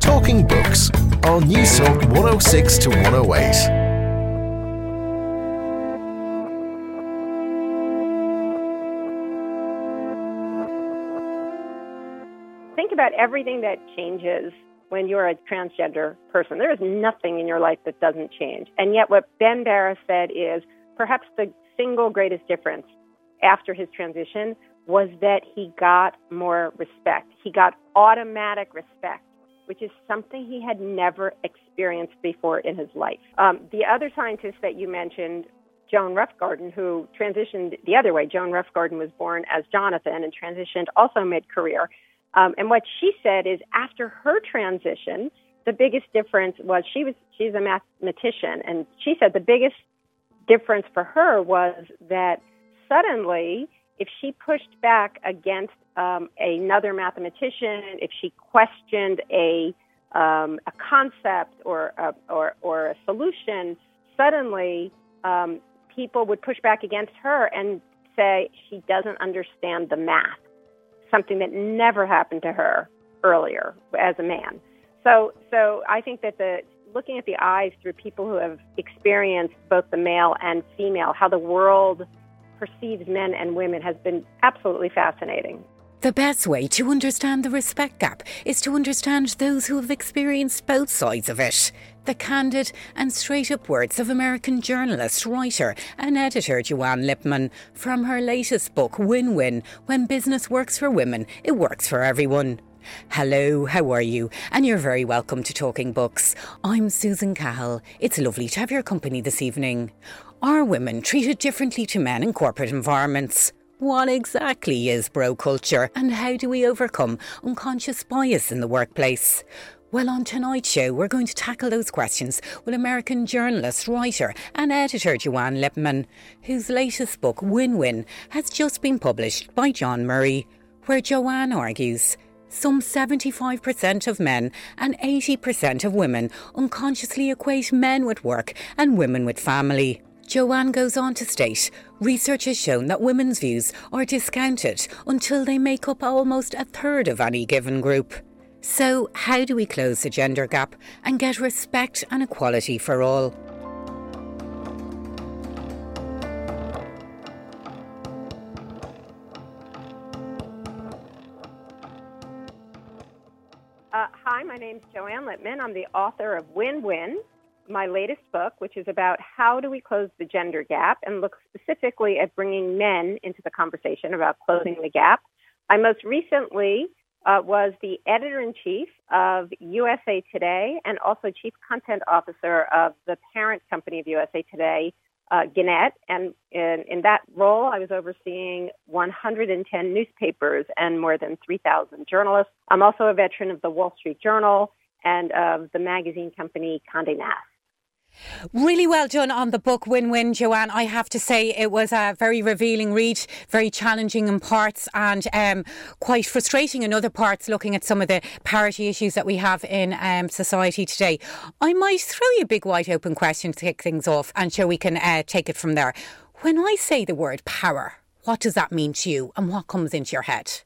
Talking Books on News Talk 106 to 108. think about everything that changes when you're a transgender person. There is nothing in your life that doesn't change. And yet, what Ben Barres said is perhaps the single greatest difference after his transition was that he got more respect. He got automatic respect, which is something he had never experienced before in his life. Um, the other scientist that you mentioned, Joan Roughgarden, who transitioned the other way, Joan Roughgarden was born as Jonathan and transitioned also mid career. Um, and what she said is after her transition, the biggest difference was she was she's a mathematician, and she said the biggest difference for her was that suddenly, if she pushed back against um, another mathematician, if she questioned a um, a concept or a, or or a solution, suddenly um, people would push back against her and say she doesn't understand the math something that never happened to her earlier as a man. So, so I think that the looking at the eyes through people who have experienced both the male and female, how the world perceives men and women has been absolutely fascinating. The best way to understand the respect gap is to understand those who have experienced both sides of it. The candid and straight up words of American journalist, writer, and editor Joanne Lipman from her latest book, Win Win When Business Works for Women, It Works for Everyone. Hello, how are you? And you're very welcome to Talking Books. I'm Susan Cahill. It's lovely to have your company this evening. Are women treated differently to men in corporate environments? What exactly is bro culture and how do we overcome unconscious bias in the workplace? Well, on tonight's show, we're going to tackle those questions with American journalist, writer, and editor Joanne Lipman, whose latest book, Win Win, has just been published by John Murray, where Joanne argues some 75% of men and 80% of women unconsciously equate men with work and women with family. Joanne goes on to state research has shown that women's views are discounted until they make up almost a third of any given group. So, how do we close the gender gap and get respect and equality for all? Uh, hi, my name is Joanne Lipman. I'm the author of Win Win my latest book, which is about how do we close the gender gap and look specifically at bringing men into the conversation about closing the gap. I most recently uh, was the editor in chief of USA Today and also chief content officer of the parent company of USA Today, uh, Gannett. And in, in that role, I was overseeing 110 newspapers and more than 3,000 journalists. I'm also a veteran of the Wall Street Journal and of the magazine company Condé Nast. Really well done on the book Win Win, Joanne. I have to say it was a very revealing read, very challenging in parts and um, quite frustrating in other parts, looking at some of the parity issues that we have in um, society today. I might throw you a big wide open question to kick things off and sure we can uh, take it from there. When I say the word power, what does that mean to you and what comes into your head?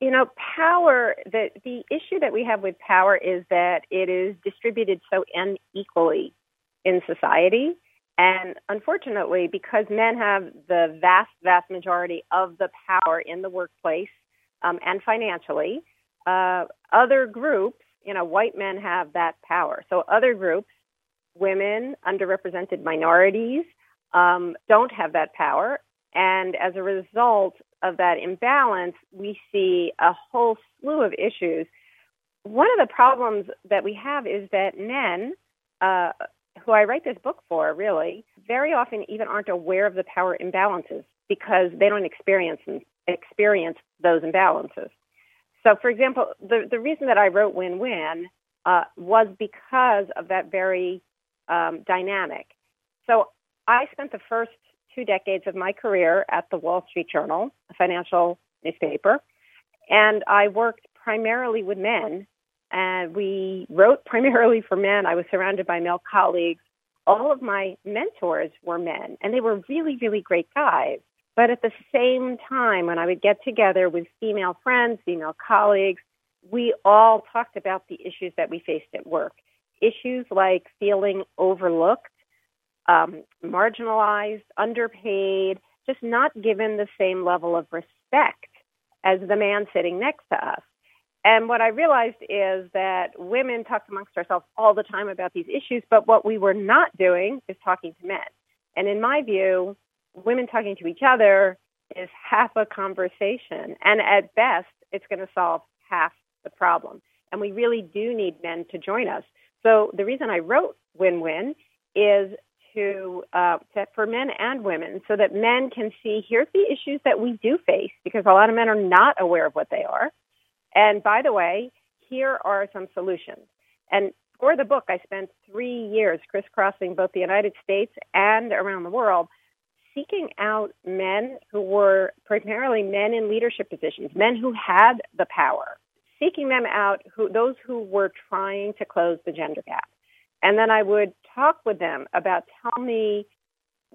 You know, power, the, the issue that we have with power is that it is distributed so unequally in society. And unfortunately, because men have the vast, vast majority of the power in the workplace um, and financially, uh, other groups, you know, white men have that power. So other groups, women, underrepresented minorities, um, don't have that power. And as a result of that imbalance, we see a whole slew of issues. One of the problems that we have is that men, uh, who I write this book for, really, very often even aren't aware of the power imbalances because they don't experience experience those imbalances. So, for example, the the reason that I wrote Win Win uh, was because of that very um, dynamic. So, I spent the first two decades of my career at the Wall Street Journal, a financial newspaper, and I worked primarily with men and we wrote primarily for men. I was surrounded by male colleagues. All of my mentors were men, and they were really, really great guys. But at the same time, when I would get together with female friends, female colleagues, we all talked about the issues that we faced at work. Issues like feeling overlooked, um, marginalized, underpaid, just not given the same level of respect as the man sitting next to us. And what I realized is that women talk amongst ourselves all the time about these issues, but what we were not doing is talking to men. And in my view, women talking to each other is half a conversation. And at best, it's going to solve half the problem. And we really do need men to join us. So the reason I wrote Win Win is to, uh, to for men and women so that men can see here's the issues that we do face because a lot of men are not aware of what they are. And by the way, here are some solutions. And for the book, I spent three years crisscrossing both the United States and around the world, seeking out men who were primarily men in leadership positions, men who had the power, seeking them out, who, those who were trying to close the gender gap. And then I would talk with them about tell me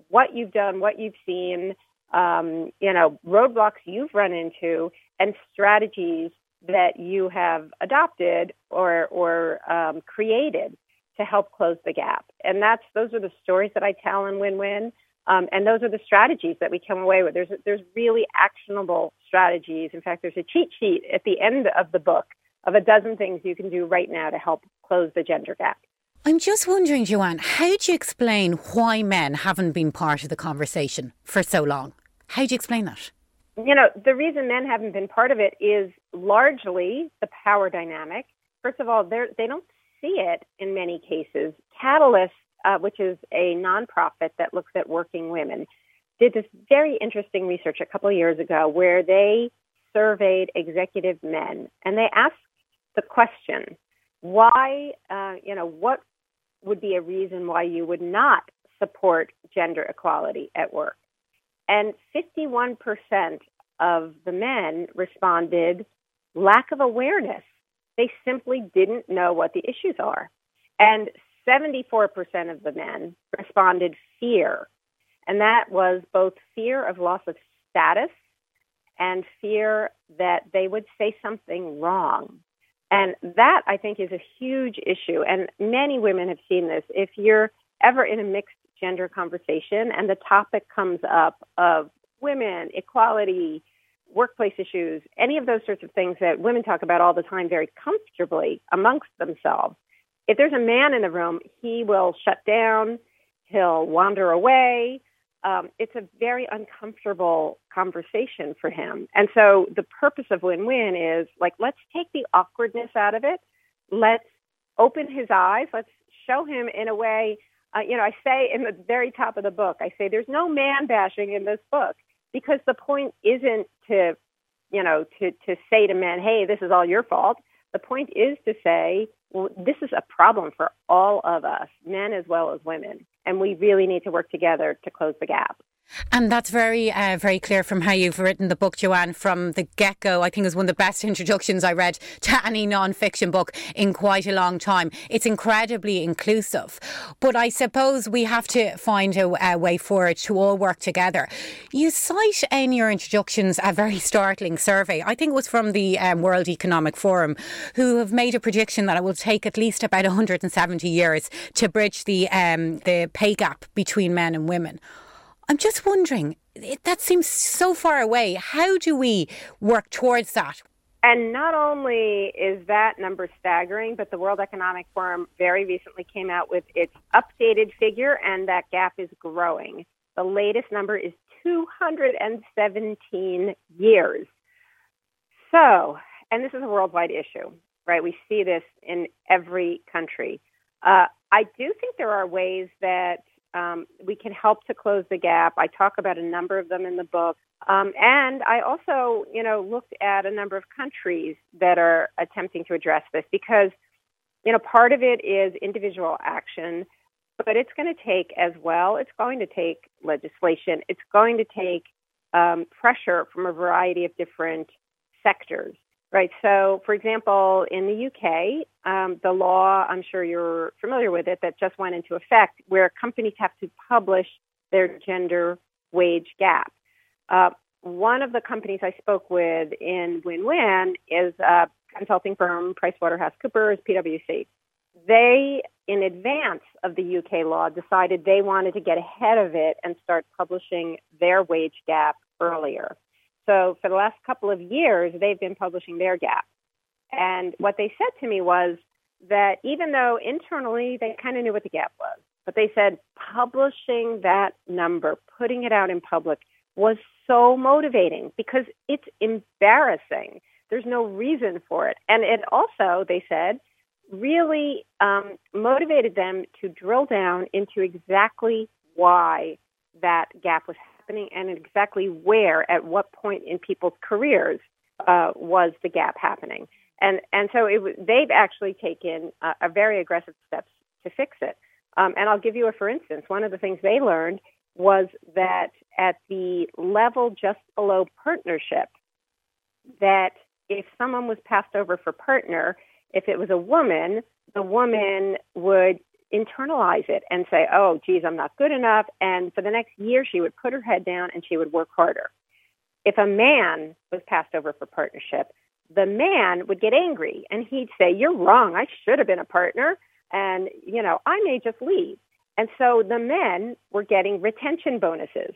what you've done, what you've seen, um, you know, roadblocks you've run into, and strategies that you have adopted or or um, created to help close the gap. And that's those are the stories that I tell in Win Win. Um, and those are the strategies that we come away with. There's there's really actionable strategies. In fact, there's a cheat sheet at the end of the book of a dozen things you can do right now to help close the gender gap. I'm just wondering, Joanne, how do you explain why men haven't been part of the conversation for so long? How do you explain that? you know, the reason men haven't been part of it is largely the power dynamic. First of all, they don't see it in many cases. Catalyst, uh, which is a nonprofit that looks at working women, did this very interesting research a couple of years ago where they surveyed executive men and they asked the question, why, uh, you know, what would be a reason why you would not support gender equality at work? And 51% of the men responded lack of awareness. They simply didn't know what the issues are. And 74% of the men responded fear. And that was both fear of loss of status and fear that they would say something wrong. And that, I think, is a huge issue. And many women have seen this. If you're ever in a mixed gender conversation and the topic comes up of women, equality, workplace issues, any of those sorts of things that women talk about all the time very comfortably amongst themselves. If there's a man in the room, he will shut down, he'll wander away. Um, it's a very uncomfortable conversation for him. And so the purpose of win win is like, let's take the awkwardness out of it. Let's open his eyes. Let's show him in a way uh, you know, I say in the very top of the book, I say there's no man bashing in this book because the point isn't to, you know, to, to say to men, hey, this is all your fault. The point is to say, well, this is a problem for all of us, men as well as women, and we really need to work together to close the gap. And that's very, uh, very clear from how you've written the book, Joanne, from the get go. I think it's one of the best introductions I read to any non fiction book in quite a long time. It's incredibly inclusive. But I suppose we have to find a, a way forward to all work together. You cite in your introductions a very startling survey. I think it was from the um, World Economic Forum, who have made a prediction that it will take at least about 170 years to bridge the, um, the pay gap between men and women. I'm just wondering, it, that seems so far away. How do we work towards that? And not only is that number staggering, but the World Economic Forum very recently came out with its updated figure, and that gap is growing. The latest number is 217 years. So, and this is a worldwide issue, right? We see this in every country. Uh, I do think there are ways that um, we can help to close the gap. I talk about a number of them in the book. Um, and I also, you know, looked at a number of countries that are attempting to address this because, you know, part of it is individual action, but it's going to take as well, it's going to take legislation, it's going to take um, pressure from a variety of different sectors. Right. So, for example, in the UK, um, the law, I'm sure you're familiar with it, that just went into effect where companies have to publish their gender wage gap. Uh, one of the companies I spoke with in Win Win is a consulting firm, PricewaterhouseCoopers, PwC. They, in advance of the UK law, decided they wanted to get ahead of it and start publishing their wage gap earlier. So for the last couple of years, they've been publishing their gap. And what they said to me was that even though internally they kind of knew what the gap was, but they said publishing that number, putting it out in public, was so motivating because it's embarrassing. There's no reason for it. And it also, they said, really um, motivated them to drill down into exactly why that gap was happening and exactly where, at what point in people's careers, uh, was the gap happening. And and so it, they've actually taken a very aggressive steps to fix it. Um, and I'll give you a for instance. One of the things they learned was that at the level just below partnership, that if someone was passed over for partner, if it was a woman, the woman would internalize it and say, oh, geez, I'm not good enough. And for the next year, she would put her head down and she would work harder. If a man was passed over for partnership, the man would get angry and he'd say, You're wrong. I should have been a partner. And, you know, I may just leave. And so the men were getting retention bonuses.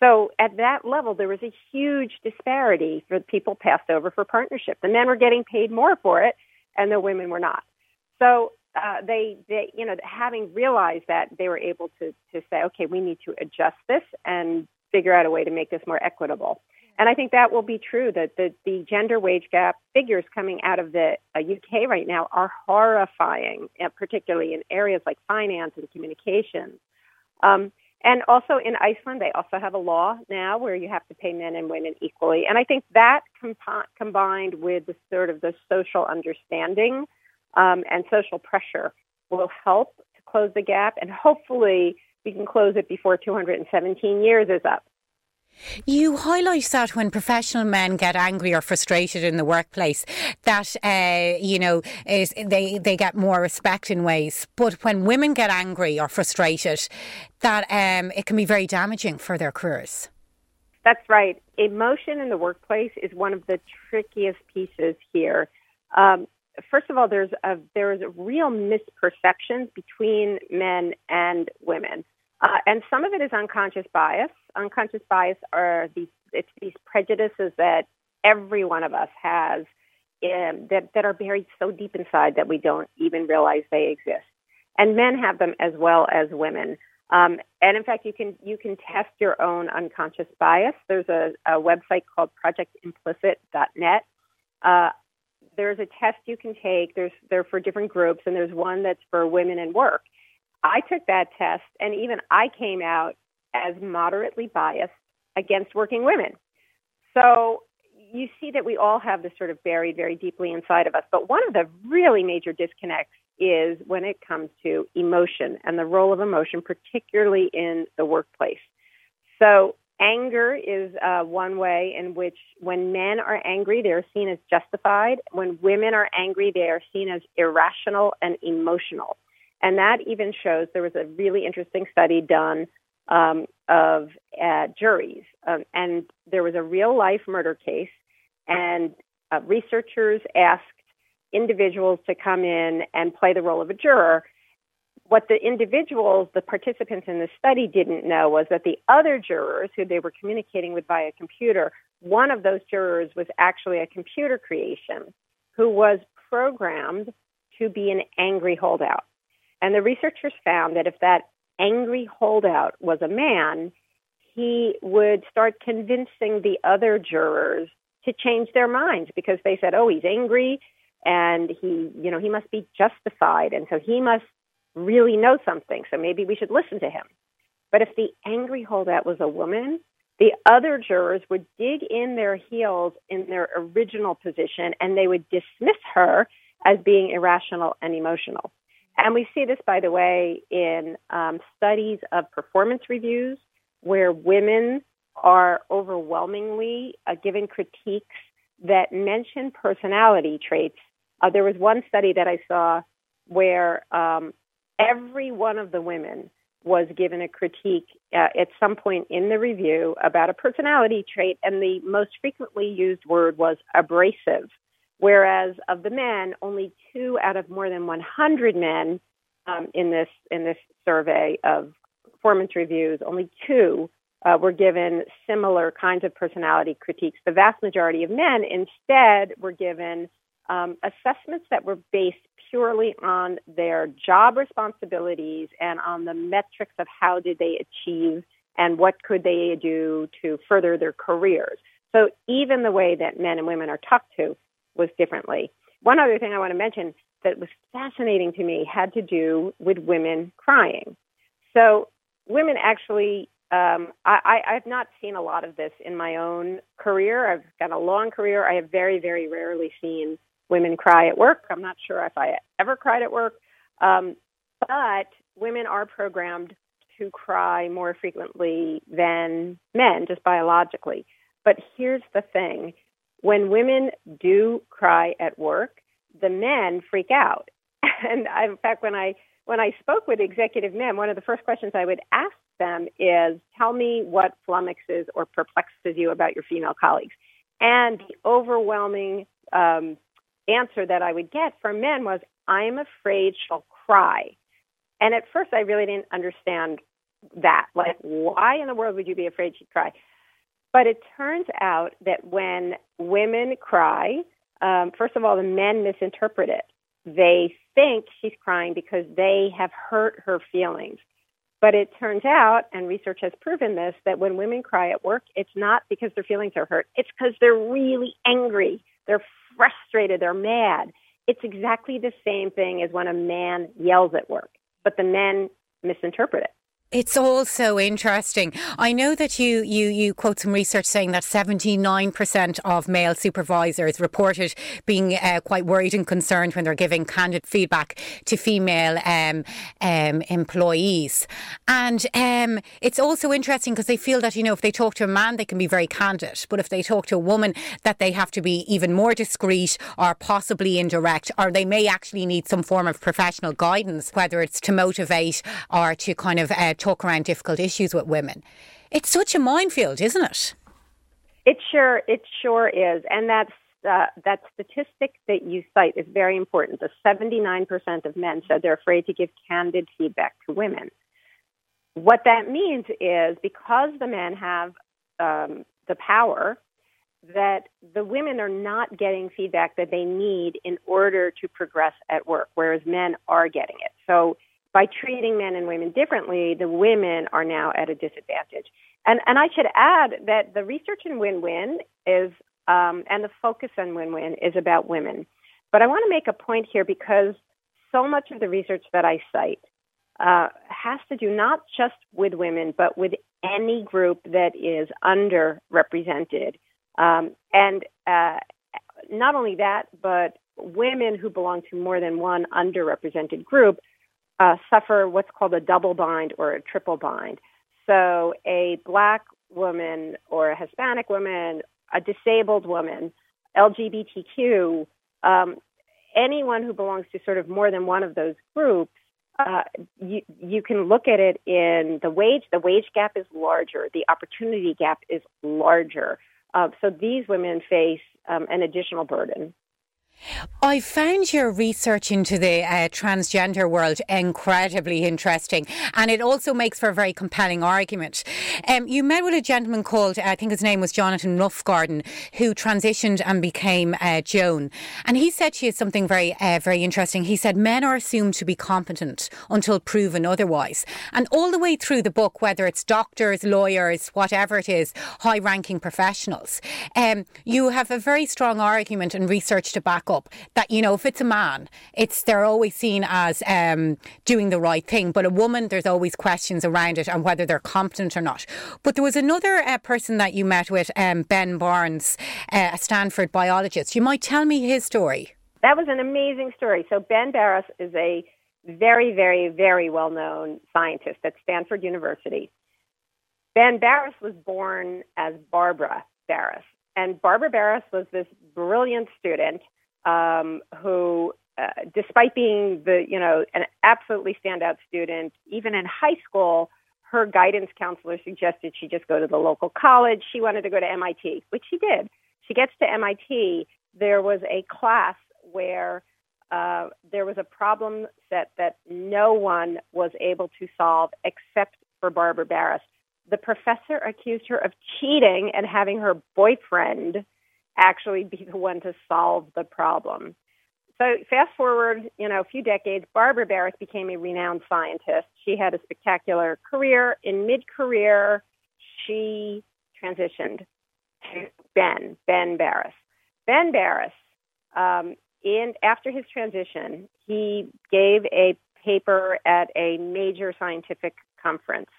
So at that level, there was a huge disparity for people passed over for partnership. The men were getting paid more for it, and the women were not. So uh, they, they, you know, having realized that, they were able to to say, okay, we need to adjust this and figure out a way to make this more equitable. And I think that will be true. That the, the gender wage gap figures coming out of the uh, UK right now are horrifying, uh, particularly in areas like finance and communications. Um, and also in Iceland, they also have a law now where you have to pay men and women equally. And I think that combined with the sort of the social understanding um, and social pressure will help to close the gap. And hopefully we can close it before 217 years is up. You highlight that when professional men get angry or frustrated in the workplace, that uh, you know is they they get more respect in ways. But when women get angry or frustrated, that um, it can be very damaging for their careers. That's right. Emotion in the workplace is one of the trickiest pieces here. Um, first of all, there's a there's a real misperceptions between men and women. Uh, and some of it is unconscious bias. Unconscious bias are these it's these prejudices that every one of us has um, that that are buried so deep inside that we don't even realize they exist. And men have them as well as women. Um, and in fact, you can you can test your own unconscious bias. There's a, a website called ProjectImplicit.net. Uh, there's a test you can take. There's they're for different groups, and there's one that's for women in work. I took that test, and even I came out as moderately biased against working women. So you see that we all have this sort of buried very deeply inside of us. But one of the really major disconnects is when it comes to emotion and the role of emotion, particularly in the workplace. So anger is uh, one way in which when men are angry, they're seen as justified. When women are angry, they are seen as irrational and emotional. And that even shows there was a really interesting study done um, of uh, juries. Um, and there was a real life murder case, and uh, researchers asked individuals to come in and play the role of a juror. What the individuals, the participants in the study, didn't know was that the other jurors who they were communicating with via computer, one of those jurors was actually a computer creation who was programmed to be an angry holdout. And the researchers found that if that angry holdout was a man, he would start convincing the other jurors to change their minds because they said, "Oh, he's angry and he, you know, he must be justified and so he must really know something, so maybe we should listen to him." But if the angry holdout was a woman, the other jurors would dig in their heels in their original position and they would dismiss her as being irrational and emotional. And we see this, by the way, in um, studies of performance reviews where women are overwhelmingly uh, given critiques that mention personality traits. Uh, there was one study that I saw where um, every one of the women was given a critique uh, at some point in the review about a personality trait, and the most frequently used word was abrasive. whereas of the men, only two out of more than 100 men um, in this in this survey of performance reviews, only two uh, were given similar kinds of personality critiques. The vast majority of men instead were given um, assessments that were based purely on their job responsibilities and on the metrics of how did they achieve and what could they do to further their careers. So even the way that men and women are talked to was differently. One other thing I want to mention that was fascinating to me had to do with women crying. So women actually um, I, I, have not seen a lot of this in my own career. I've got a long career. I have very, very rarely seen women cry at work. I'm not sure if I ever cried at work. Um, but women are programmed to cry more frequently than men, just biologically. But here's the thing when women do cry at work, the men freak out. And I, in fact, when I when I spoke with executive men, one of the first questions I would ask them is, "Tell me what flummoxes or perplexes you about your female colleagues." And the overwhelming um, answer that I would get from men was, I'm afraid she'll cry. And at first, I really didn't understand that. Like, why in the world would you be afraid she'd cry? But it turns out that when women cry, um, first of all, the men misinterpret it. They think she's crying because they have hurt her feelings. But it turns out, and research has proven this, that when women cry at work, it's not because their feelings are hurt. It's because they're really angry. They're frustrated, they're mad. It's exactly the same thing as when a man yells at work, but the men misinterpret it. It's all so interesting. I know that you, you, you quote some research saying that 79% of male supervisors reported being uh, quite worried and concerned when they're giving candid feedback to female um, um, employees. And um, it's also interesting because they feel that, you know, if they talk to a man, they can be very candid. But if they talk to a woman, that they have to be even more discreet or possibly indirect, or they may actually need some form of professional guidance, whether it's to motivate or to kind of uh, talk around difficult issues with women. It's such a minefield, isn't it? It sure, it sure is, and that's uh, that statistic that you cite is very important. The 79% of men said they're afraid to give candid feedback to women. What that means is because the men have um, the power, that the women are not getting feedback that they need in order to progress at work, whereas men are getting it. So by treating men and women differently, the women are now at a disadvantage. And, and I should add that the research in win-win is, um, and the focus on win-win is about women. But I want to make a point here because so much of the research that I cite uh, has to do not just with women, but with any group that is underrepresented. Um, and uh, not only that, but women who belong to more than one underrepresented group uh, suffer what's called a double bind or a triple bind. So, a black woman or a Hispanic woman, a disabled woman, LGBTQ, um, anyone who belongs to sort of more than one of those groups, uh, you, you can look at it in the wage. The wage gap is larger. The opportunity gap is larger. Uh, so these women face um, an additional burden. I found your research into the uh, transgender world incredibly interesting, and it also makes for a very compelling argument. Um, you met with a gentleman called, I think his name was Jonathan Roughgarden, who transitioned and became uh, Joan, and he said to you something very, uh, very interesting. He said men are assumed to be competent until proven otherwise, and all the way through the book, whether it's doctors, lawyers, whatever it is, high-ranking professionals, um, you have a very strong argument and research to back up that you know if it's a man it's they're always seen as um, doing the right thing. But a woman there's always questions around it and whether they're competent or not. But there was another uh, person that you met with um, Ben Barres uh, a Stanford biologist. You might tell me his story. That was an amazing story. So Ben Barres is a very very very well known scientist at Stanford University. Ben Barres was born as Barbara Barres and Barbara Barres was this brilliant student um, who, uh, despite being the you know an absolutely standout student, even in high school, her guidance counselor suggested she just go to the local college. She wanted to go to MIT, which she did. She gets to MIT, there was a class where uh, there was a problem set that no one was able to solve except for Barbara Barres. The professor accused her of cheating and having her boyfriend actually be the one to solve the problem. So fast forward, you know, a few decades, Barbara Barres became a renowned scientist. She had a spectacular career. In mid-career, she transitioned to Ben, Ben Barres. Ben Barres, um, in after his transition, he gave a paper at a major scientific conference,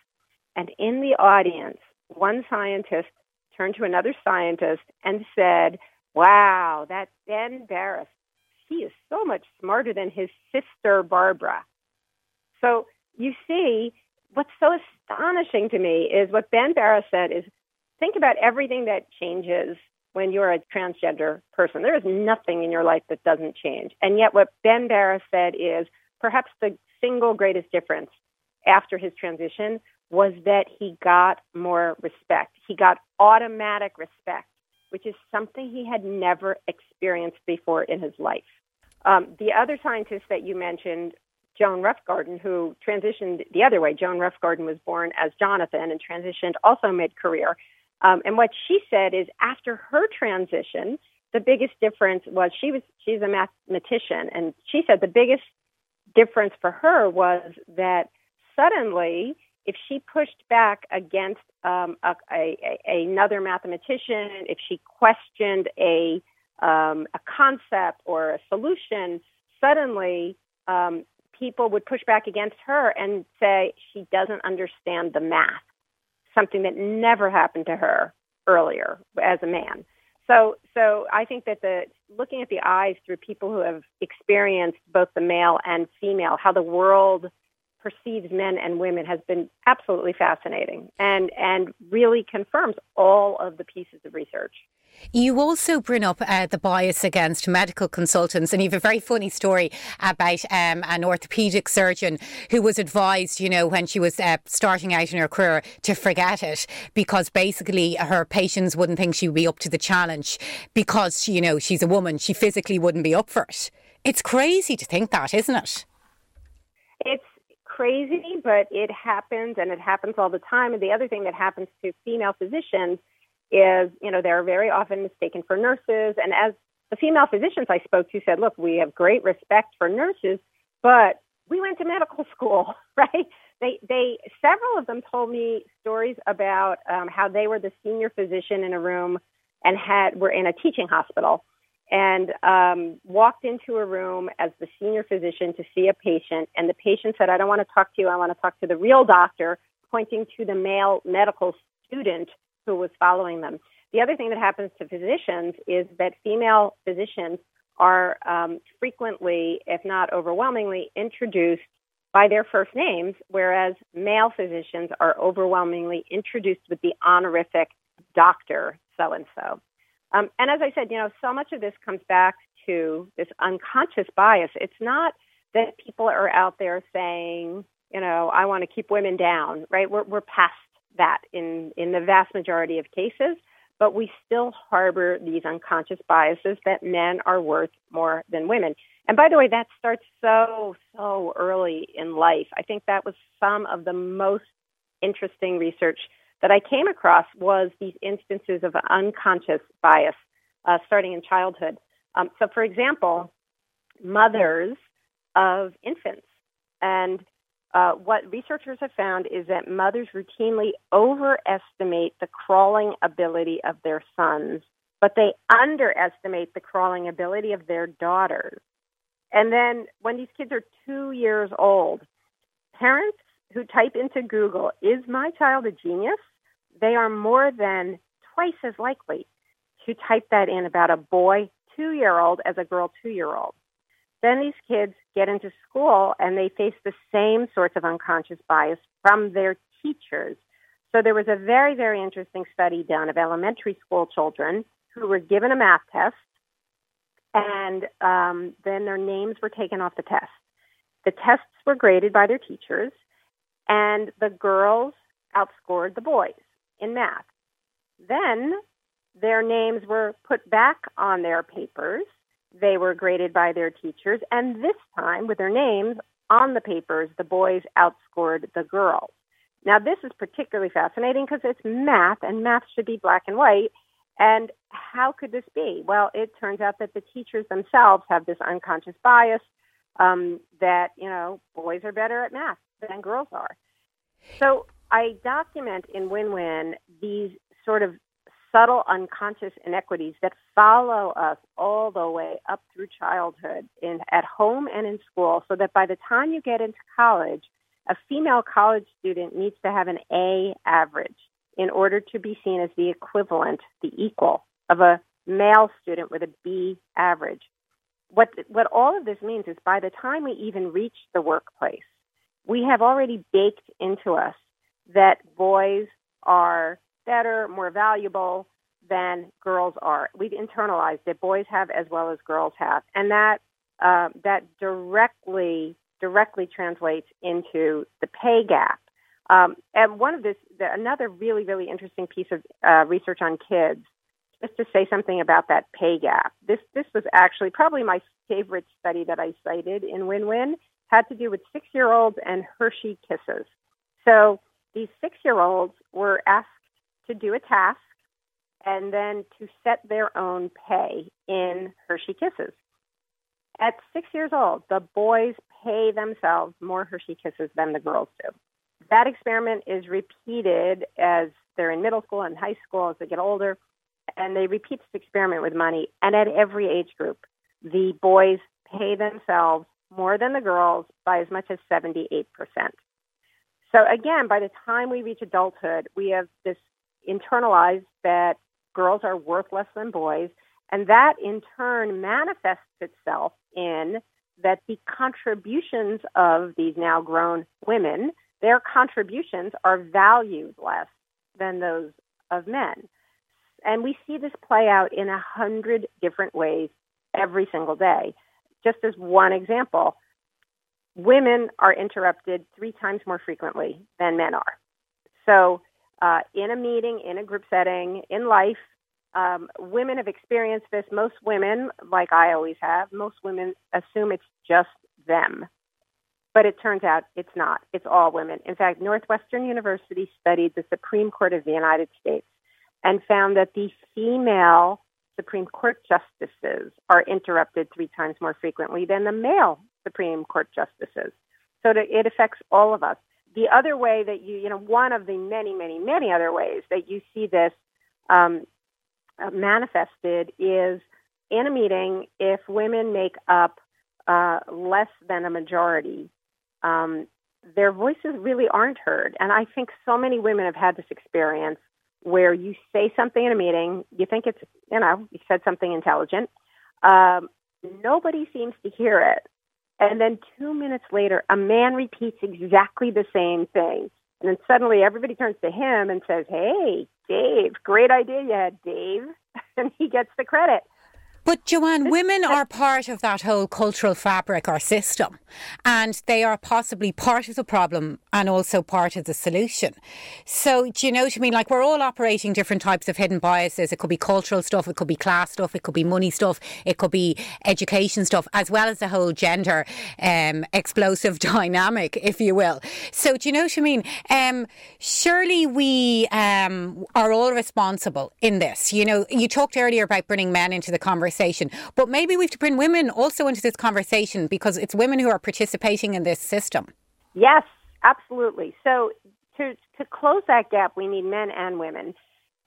and in the audience, one scientist turned to another scientist and said, "Wow, that Ben Barres he is so much smarter than his sister Barbara. So you see, what's so astonishing to me is what Ben Barres said is think about everything that changes when you're a transgender person. There is nothing in your life that doesn't change. And yet what Ben Barres said is perhaps the single greatest difference after his transition was that he got more respect. He got automatic respect, which is something he had never experienced before in his life. Um, the other scientist that you mentioned, Joan Roughgarden, who transitioned the other way. Joan Roughgarden was born as Jonathan and transitioned also mid career. Um, and what she said is after her transition, the biggest difference was she was she's a mathematician, and she said the biggest difference for her was that suddenly, if she pushed back against um, a, a, a, another mathematician, if she questioned a um, a concept or a solution, suddenly um, people would push back against her and say she doesn't understand the math, something that never happened to her earlier as a man. So, so I think that the looking at the eyes through people who have experienced both the male and female, how the world perceives men and women has been absolutely fascinating and and really confirms all of the pieces of research. You also bring up uh, the bias against medical consultants, and you have a very funny story about um, an orthopaedic surgeon who was advised, you know, when she was uh, starting out in her career to forget it because basically her patients wouldn't think she would be up to the challenge because, you know, she's a woman, she physically wouldn't be up for it. It's crazy to think that, isn't it? Crazy, but it happens and it happens all the time. And the other thing that happens to female physicians is, you know, they're very often mistaken for nurses. And as the female physicians I spoke to said, look, we have great respect for nurses, but we went to medical school, right? They, they, several of them told me stories about um, how they were the senior physician in a room and had were in a teaching hospital and um, walked into a room as the senior physician to see a patient. And the patient said, I don't want to talk to you. I want to talk to the real doctor, pointing to the male medical student who was following them. The other thing that happens to physicians is that female physicians are um, frequently, if not overwhelmingly, introduced by their first names, whereas male physicians are overwhelmingly introduced with the honorific doctor so and so. Um, and as I said, you know, so much of this comes back to this unconscious bias. It's not that people are out there saying, you know, I want to keep women down, right? We're, we're past that in, in the vast majority of cases, but we still harbor these unconscious biases that men are worth more than women. And by the way, that starts so, so early in life. I think that was some of the most interesting research that I came across was these instances of unconscious bias uh, starting in childhood. Um, so, for example, mothers of infants and uh, what researchers have found is that mothers routinely overestimate the crawling ability of their sons, but they underestimate the crawling ability of their daughters. And then when these kids are two years old, parents who type into Google, is my child a genius? They are more than twice as likely to type that in about a boy two year old as a girl two year old. Then these kids get into school and they face the same sorts of unconscious bias from their teachers. So there was a very, very interesting study done of elementary school children who were given a math test and um, then their names were taken off the test. The tests were graded by their teachers and the girls outscored the boys in math. Then their names were put back on their papers. They were graded by their teachers, and this time, with their names on the papers, the boys outscored the girls. Now, this is particularly fascinating because it's math, and math should be black and white. And how could this be? Well, it turns out that the teachers themselves have this unconscious bias um, that, you know, boys are better at math than girls are. So I document in Win Win these sort of subtle unconscious inequities that follow us all the way up through childhood in at home and in school so that by the time you get into college a female college student needs to have an A average in order to be seen as the equivalent the equal of a male student with a B average. What what all of this means is by the time we even reach the workplace we have already baked into us that boys are better, more valuable than girls are. We've internalized that boys have as well as girls have, and that uh, that directly directly translates into the pay gap. Um, and one of this, the, another really really interesting piece of uh, research on kids, just to say something about that pay gap. This this was actually probably my favorite study that I cited in Win Win had to do with six year olds and Hershey kisses. So these six year olds were asked to do a task and then to set their own pay in Hershey Kisses. At six years old, the boys pay themselves more Hershey Kisses than the girls do. That experiment is repeated as they're in middle school and high school as they get older, and they repeat this experiment with money. And at every age group, the boys pay themselves more than the girls by as much as 78%. So again, by the time we reach adulthood, we have this internalized that girls are worth less than boys, and that in turn manifests itself in that the contributions of these now grown women, their contributions are valued less than those of men. And we see this play out in a hundred different ways every single day. Just as one example, women are interrupted three times more frequently than men are. So, uh, in a meeting, in a group setting, in life, um, women have experienced this. Most women, like I always have, most women assume it's just them. But it turns out it's not. It's all women. In fact, Northwestern University studied the Supreme Court of the United States and found that the female Supreme Court justices are interrupted three times more frequently than the male Supreme Court justices. So it affects all of us. The other way that you, you know, one of the many, many, many other ways that you see this um, uh, manifested is in a meeting, if women make up uh, less than a majority, um, their voices really aren't heard. And I think so many women have had this experience where you say something in a meeting, you think it's, you know, you said something intelligent. Um, nobody seems to hear it. And then two minutes later, a man repeats exactly the same thing. And then suddenly everybody turns to him and says, Hey, Dave, great idea you had, Dave. And he gets the credit. But Joanne, women are part of that whole cultural fabric or system, and they are possibly part of the problem and also part of the solution. So, do you know what I mean? Like, we're all operating different types of hidden biases. It could be cultural stuff, it could be class stuff, it could be money stuff, it could be education stuff, as well as the whole gender um, explosive dynamic, if you will. So, do you know what I mean? Um, surely we um, are all responsible in this. You know, you talked earlier about bringing men into the conversation conversation. But maybe we have to bring women also into this conversation because it's women who are participating in this system. Yes, absolutely. So to to close that gap, we need men and women,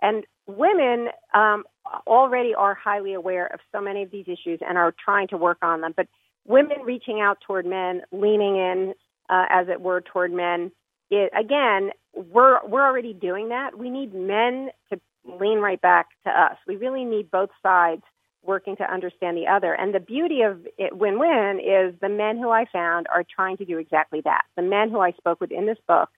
and women um, already are highly aware of so many of these issues and are trying to work on them. But women reaching out toward men, leaning in, uh, as it were, toward men. It, again, we're we're already doing that. We need men to lean right back to us. We really need both sides working to understand the other. And the beauty of it win win is the men who I found are trying to do exactly that. The men who I spoke with in this book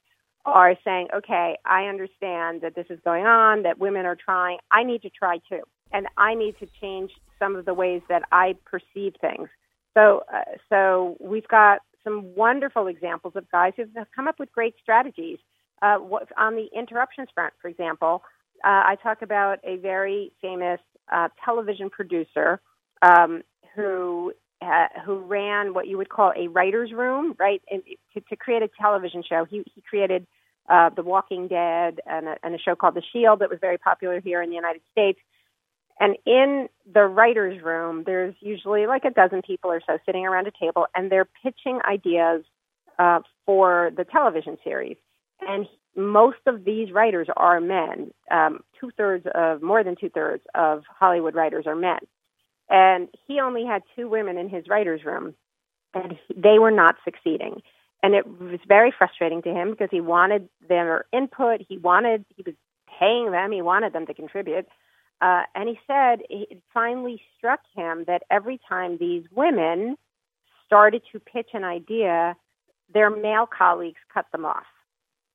are saying, okay, I understand that this is going on, that women are trying. I need to try too. And I need to change some of the ways that I perceive things. So, uh, so we've got some wonderful examples of guys who've come up with great strategies. Uh, on the interruptions front, for example, uh, I talk about a very famous uh, television producer um, who uh, who ran what you would call a writer's room, right? And to, to create a television show, he he created uh, The Walking Dead and a, and a show called The Shield that was very popular here in the United States. And in the writer's room, there's usually like a dozen people or so sitting around a table, and they're pitching ideas uh, for the television series. And most of these writers are men. Um, two thirds of, more than two thirds of Hollywood writers are men. And he only had two women in his writer's room, and they were not succeeding. And it was very frustrating to him because he wanted their input. He wanted, he was paying them, he wanted them to contribute. Uh, and he said it finally struck him that every time these women started to pitch an idea, their male colleagues cut them off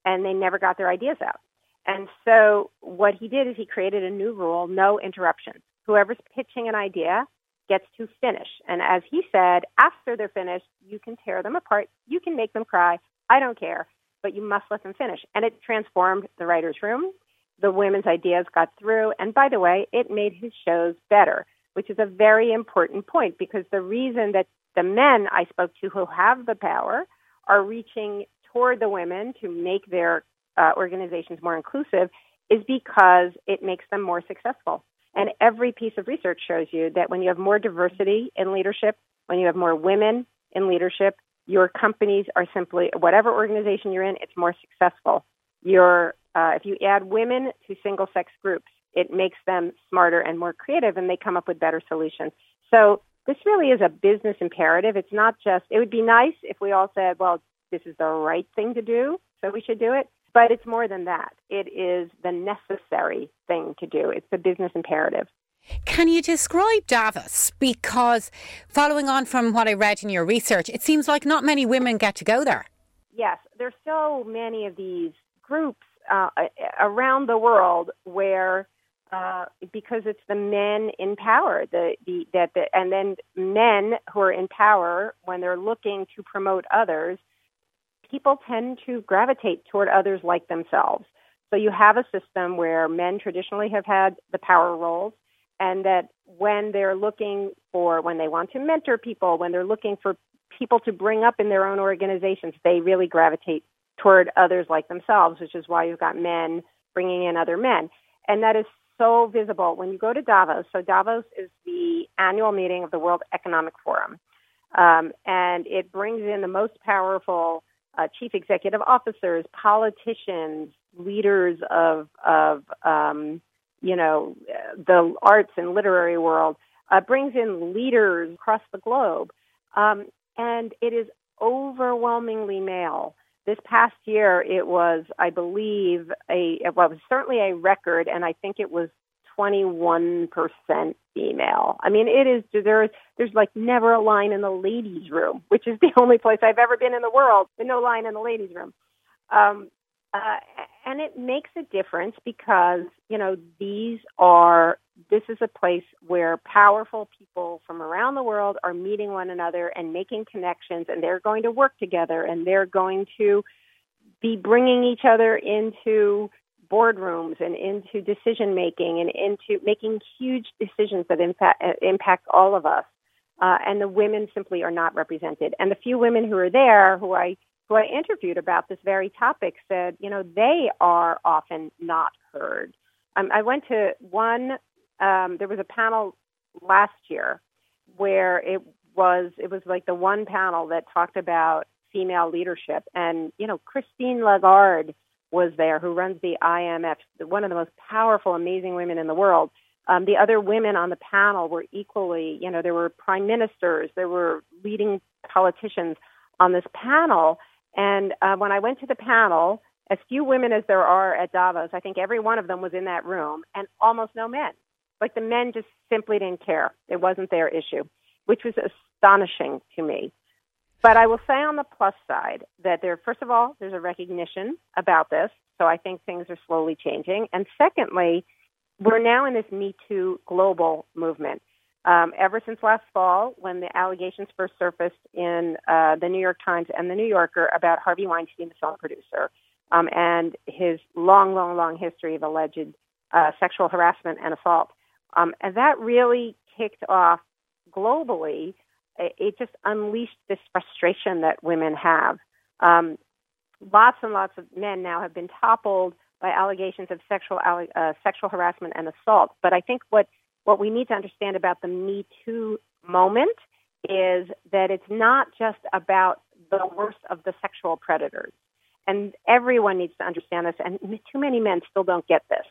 and they never got their ideas out. And so what he did is he created a new rule no interruptions. Whoever's pitching an idea gets to finish. And as he said, after they're finished, you can tear them apart, you can make them cry. I don't care, but you must let them finish. And it transformed the writer's room. The women's ideas got through. And by the way, it made his shows better, which is a very important point because the reason that the men I spoke to who have the power are reaching toward the women to make their uh, organizations more inclusive is because it makes them more successful. And every piece of research shows you that when you have more diversity in leadership, when you have more women in leadership, your companies are simply whatever organization you're in, it's more successful. Your uh, if you add women to single sex groups, it makes them smarter and more creative, and they come up with better solutions. So this really is a business imperative. It's not just. It would be nice if we all said, "Well, this is the right thing to do, so we should do it." But it's more than that. It is the necessary thing to do. It's the business imperative. Can you describe Davos? Because following on from what I read in your research, it seems like not many women get to go there. Yes, there's so many of these groups uh, around the world where uh, because it's the men in power, the, the that the, and then men who are in power when they're looking to promote others people tend to gravitate toward others like themselves. So you have a system where men traditionally have had the power roles, and that when they're looking for, when they want to mentor people, when they're looking for people to bring up in their own organizations, they really gravitate toward others like themselves, which is why you've got men bringing in other men. And that is so visible when you go to Davos. So, Davos is the annual meeting of the World Economic Forum. Um, and it brings in the most powerful uh, chief executive officers, politicians, leaders of of um, you know the arts and literary world, uh, brings in leaders across the globe, um, and it is overwhelmingly male. This past year, it was, I believe, a well, it was certainly a record, and I think it was 21% female. I mean, it is there's there's like never a line in the ladies' room, which is the only place I've ever been in the world, no line in the ladies' room. Um, uh, and it makes a difference because you know these are this is a place where powerful people from around the world are meeting one another and making connections, and they're going to work together, and they're going to be bringing each other into boardrooms and into decision making and into making huge decisions that impact, uh, impact all of us. Uh, and the women simply are not represented. And the few women who are there, who I who I interviewed about this very topic, said, you know, they are often not heard. Um, I went to one. Um, there was a panel last year where it was it was like the one panel that talked about female leadership, and you know, Christine Lagarde was there, who runs the IMF, one of the most powerful, amazing women in the world. Um, the other women on the panel were equally, you know, there were prime ministers, there were leading politicians on this panel. And uh, when I went to the panel, as few women as there are at Davos, I think every one of them was in that room, and almost no men. Like the men just simply didn't care. It wasn't their issue, which was astonishing to me. But I will say on the plus side that there, first of all, there's a recognition about this. So I think things are slowly changing. And secondly, we're now in this Me Too global movement. Um, ever since last fall, when the allegations first surfaced in uh, the New York Times and the New Yorker about Harvey Weinstein, the film producer, um, and his long, long, long history of alleged uh, sexual harassment and assault. Um, and that really kicked off globally. It, just unleashed this frustration that women have. Um, lots and lots of men now have been toppled by allegations of sexual uh, sexual harassment and assault. But I think what what we need to understand about the Me Too moment is that it's not just about the worst of the sexual predators. And everyone needs to understand this, and too many men still don't get this.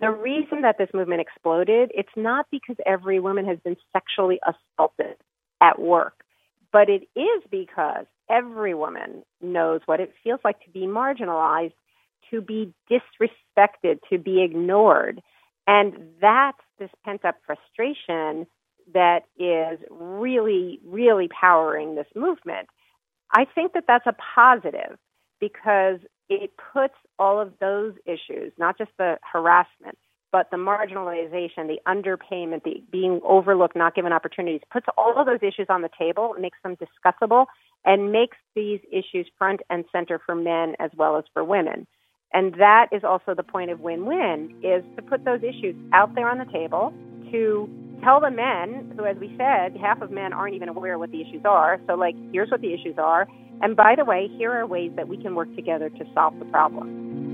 The reason that this movement exploded, it's not because every woman has been sexually assaulted at work, but it is because every woman knows what it feels like to be marginalized, to be disrespected, to be ignored. And that's this pent up frustration that is really, really powering this movement. I think that that's a positive because it puts all of those issues, not just the harassment, but the marginalization, the underpayment, the being overlooked, not given opportunities, puts all of those issues on the table, makes them discussable, and makes these issues front and center for men as well as for women. And that is also the point of win-win is to put those issues out there on the table to tell the men who as we said half of men aren't even aware what the issues are so like here's what the issues are and by the way here are ways that we can work together to solve the problem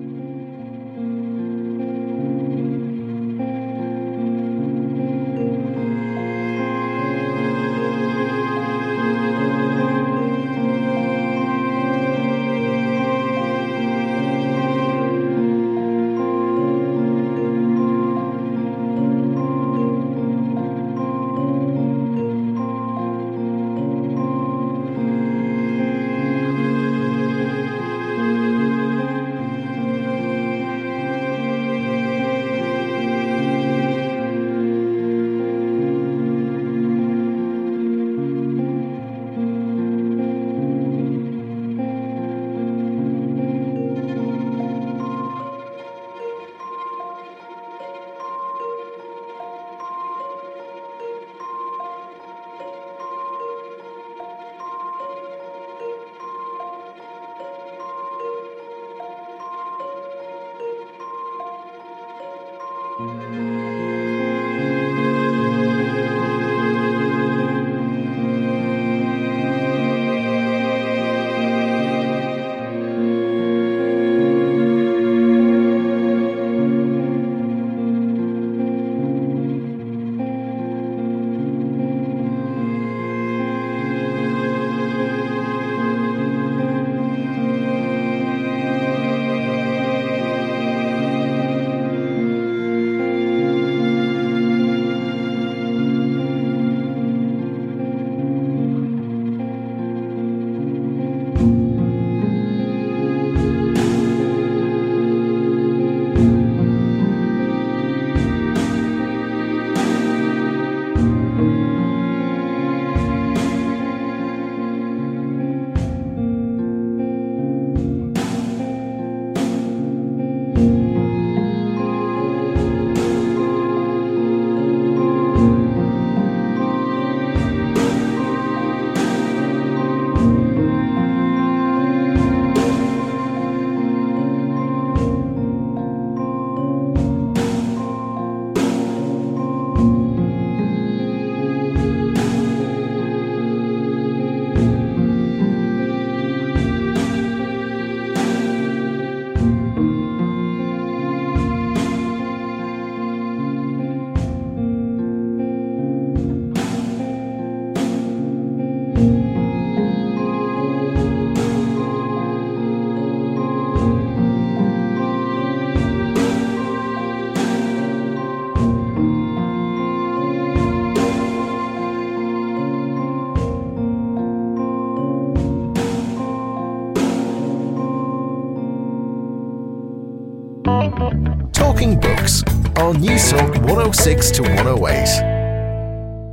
106 to 108.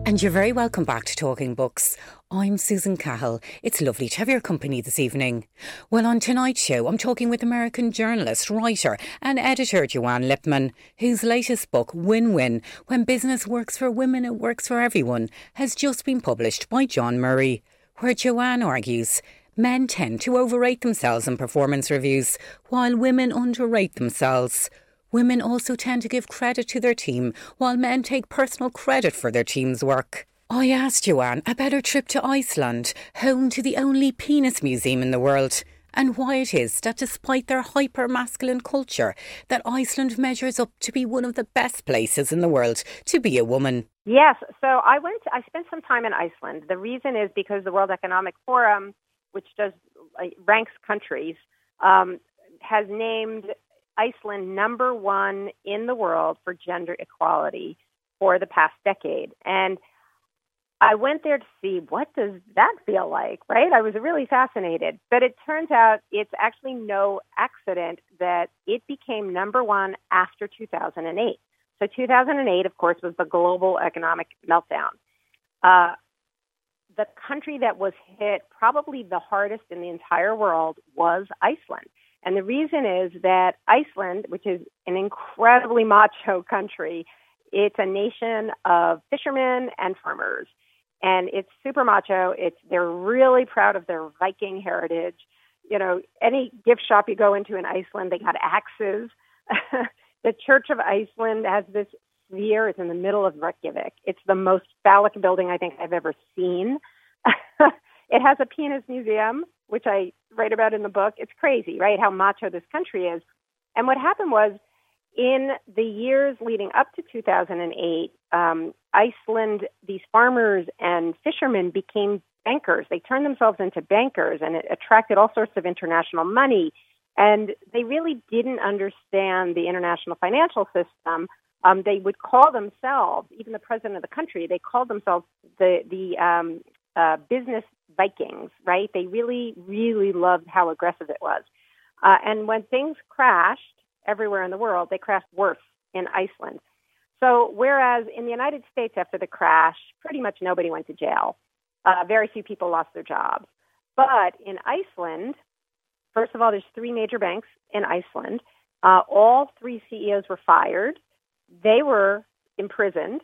And you're very welcome back to Talking Books. I'm Susan Cahill. It's lovely to have your company this evening. Well, on tonight's show, I'm talking with American journalist, writer, and editor Joanne Lipman, whose latest book, Win Win When Business Works for Women, It Works for Everyone, has just been published by John Murray, where Joanne argues men tend to overrate themselves in performance reviews, while women underrate themselves. Women also tend to give credit to their team, while men take personal credit for their team's work. I asked Joanne about her trip to Iceland, home to the only penis museum in the world, and why it is that despite their hyper masculine culture, that Iceland measures up to be one of the best places in the world to be a woman. Yes, so I went. I spent some time in Iceland. The reason is because the World Economic Forum, which does ranks countries, um, has named Iceland number one in the world for gender equality for the past decade, and I went there to see what does that feel like, right? I was really fascinated. But it turns out it's actually no accident that it became number one after 2008. So 2008, of course, was the global economic meltdown. Uh, the country that was hit probably the hardest in the entire world was Iceland. And the reason is that Iceland, which is an incredibly macho country, it's a nation of fishermen and farmers and it's super macho. It's they're really proud of their Viking heritage. You know, any gift shop you go into in Iceland, they got axes. the Church of Iceland has this sphere. It's in the middle of Reykjavik. It's the most phallic building I think I've ever seen. it has a penis museum, which I write about in the book. It's crazy, right? How macho this country is. And what happened was in the years leading up to 2008, um, Iceland, these farmers and fishermen became bankers. They turned themselves into bankers and it attracted all sorts of international money. And they really didn't understand the international financial system. Um, they would call themselves, even the president of the country, they called themselves the, the um, uh, business Vikings, right? They really, really loved how aggressive it was. Uh, and when things crashed everywhere in the world, they crashed worse in Iceland. So, whereas in the United States, after the crash, pretty much nobody went to jail, uh, very few people lost their jobs. But in Iceland, first of all, there's three major banks in Iceland. Uh, all three CEOs were fired. They were imprisoned.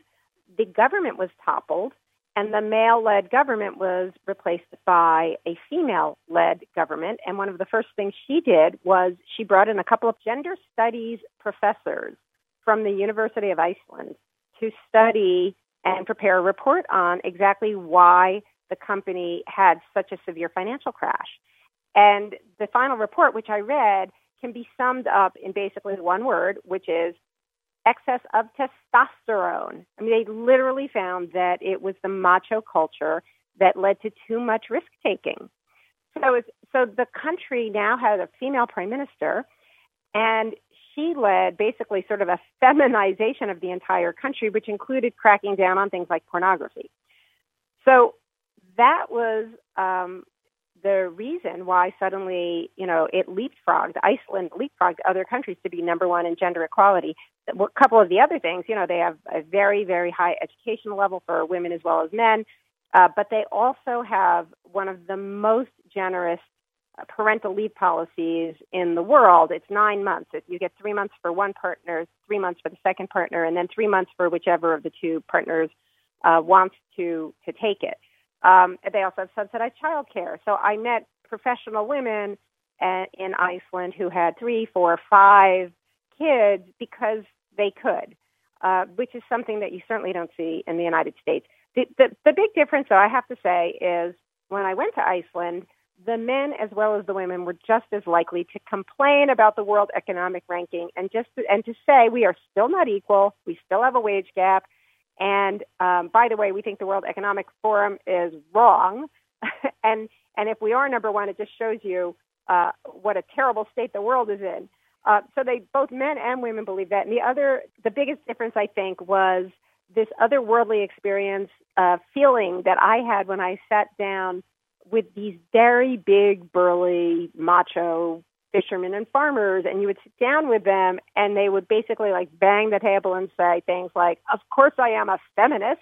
The government was toppled, and the male led government was replaced by a female led government. And one of the first things she did was she brought in a couple of gender studies professors from the University of Iceland to study and prepare a report on exactly why the company had such a severe financial crash. And the final report, which I read, can be summed up in basically one word, which is excess of testosterone. I mean, they literally found that it was the macho culture that led to too much risk taking. So, so the country now has a female prime minister, and she led basically sort of a feminization of the entire country, which included cracking down on things like pornography. So that was um, the reason why suddenly, you know, it leapfrogged, Iceland leapfrogged other countries to be number one in gender equality. A couple of the other things, you know, they have a very, very high educational level for women as well as men, uh, but they also have one of the most generous parental leave policies in the world, it's nine months. You get three months for one partner, three months for the second partner, and then three months for whichever of the two partners uh, wants to to take it. Um, they also have subsidized childcare. So I met professional women uh, in Iceland who had three, four, five kids because they could, uh, which is something that you certainly don't see in the United States. The, the, the big difference, though, I have to say, is when I went to Iceland, the men as well as the women were just as likely to complain about the world economic ranking and just to, and to say we are still not equal, we still have a wage gap, and um, by the way, we think the World Economic Forum is wrong, and and if we are number one, it just shows you uh, what a terrible state the world is in. Uh, so they both men and women believe that. And the other, the biggest difference I think was this otherworldly experience uh, feeling that I had when I sat down with these very big, burly, macho fishermen and farmers, and you would sit down with them, and they would basically like bang the table and say things like, "Of course, I am a feminist,"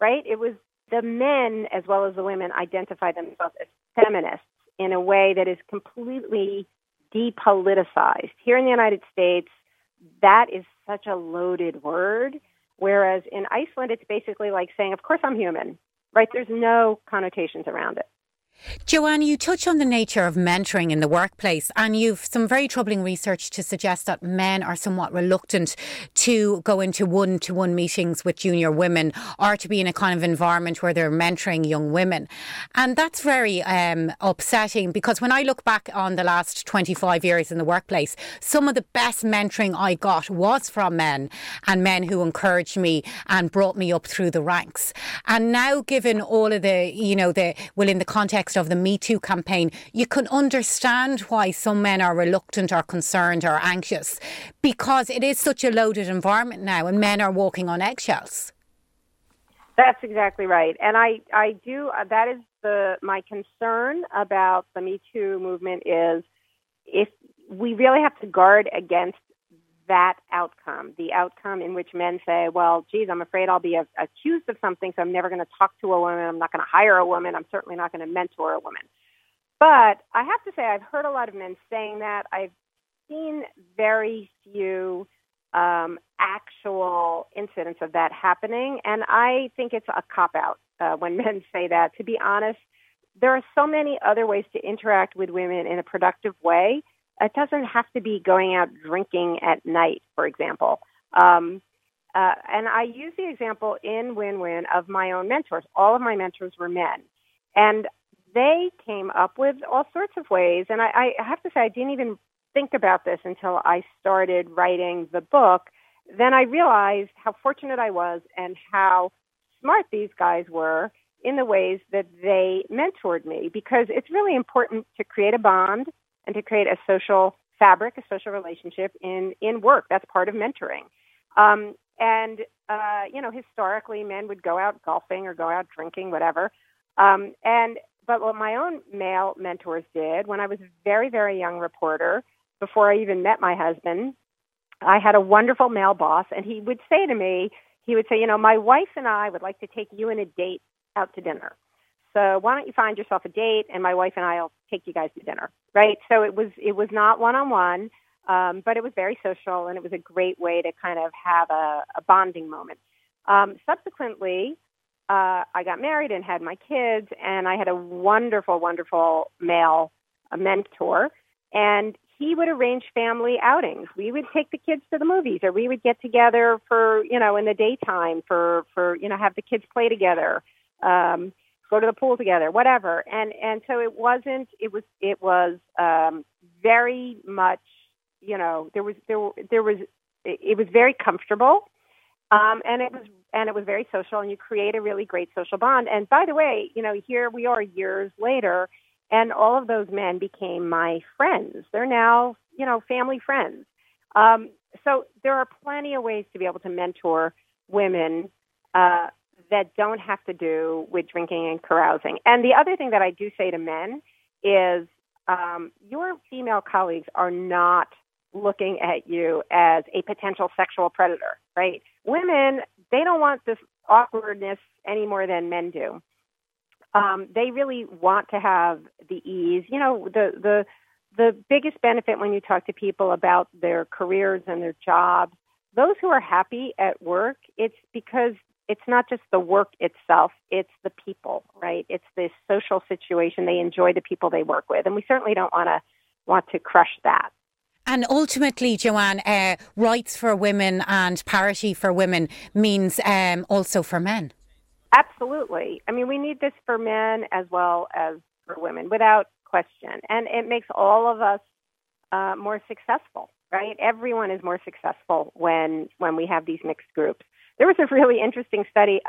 right? It was the men as well as the women identify themselves as feminists in a way that is completely depoliticized. Here in the United States, that is such a loaded word, whereas in Iceland, it's basically like saying, "Of course, I'm human," right? There's no connotations around it. Joanne, you touch on the nature of mentoring in the workplace, and you've some very troubling research to suggest that men are somewhat reluctant to go into one to one meetings with junior women or to be in a kind of environment where they're mentoring young women. And that's very um, upsetting because when I look back on the last 25 years in the workplace, some of the best mentoring I got was from men and men who encouraged me and brought me up through the ranks. And now, given all of the, you know, the, well, in the context context of the Me Too campaign, you can understand why some men are reluctant or concerned or anxious because it is such a loaded environment now and men are walking on eggshells. That's exactly right. And I, I do, uh, that is the, my concern about the Me Too movement is if we really have to guard against that outcome, the outcome in which men say, well, geez, I'm afraid I'll be a- accused of something, so I'm never going to talk to a woman. I'm not going to hire a woman. I'm certainly not going to mentor a woman. But I have to say, I've heard a lot of men saying that. I've seen very few um, actual incidents of that happening. And I think it's a cop out uh, when men say that. To be honest, there are so many other ways to interact with women in a productive way it doesn't have to be going out drinking at night, for example. Um, uh, and I use the example in Win Win of my own mentors. All of my mentors were men. And they came up with all sorts of ways. And I, I have to say, I didn't even think about this until I started writing the book. Then I realized how fortunate I was and how smart these guys were in the ways that they mentored me because it's really important to create a bond and to create a social fabric, a social relationship in in work. That's part of mentoring. Um, and uh, you know, historically, men would go out golfing or go out drinking, whatever. Um, and but what my own male mentors did when I was a very very young reporter, before I even met my husband, I had a wonderful male boss, and he would say to me, he would say, you know, my wife and I would like to take you on a date out to dinner. So why don't you find yourself a date, and my wife and I'll take you guys to dinner, right? So it was it was not one on one, but it was very social, and it was a great way to kind of have a, a bonding moment. Um, subsequently, uh, I got married and had my kids, and I had a wonderful, wonderful male mentor, and he would arrange family outings. We would take the kids to the movies, or we would get together for you know in the daytime for for you know have the kids play together. Um, go to the pool together, whatever. And and so it wasn't. It was it was um, very much. You know, there was there there was it was very comfortable, um, and it was and it was very social, and you create a really great social bond. And by the way, you know, here we are years later, and all of those men became my friends. They're now you know family friends. Um, so there are plenty of ways to be able to mentor women uh, that don't have to do with drinking and carousing. And the other thing that I do say to men is um, your female colleagues are not looking at you as a potential sexual predator, right? Women, they don't want this awkwardness any more than men do. Um, they really want to have the ease. You know, the the the biggest benefit when you talk to people about their careers and their jobs, those who are happy at work, it's because it's not just the work itself, it's the people, right? It's the social situation. They enjoy the people they work with. And we certainly don't want to want to crush that. And ultimately, Joanne, uh, rights for women and parity for women means um, also for men. Absolutely. I mean, we need this for men as well as for women, without question. And it makes all of us uh, more successful, right? Everyone is more successful when when we have these mixed groups. There was a really interesting study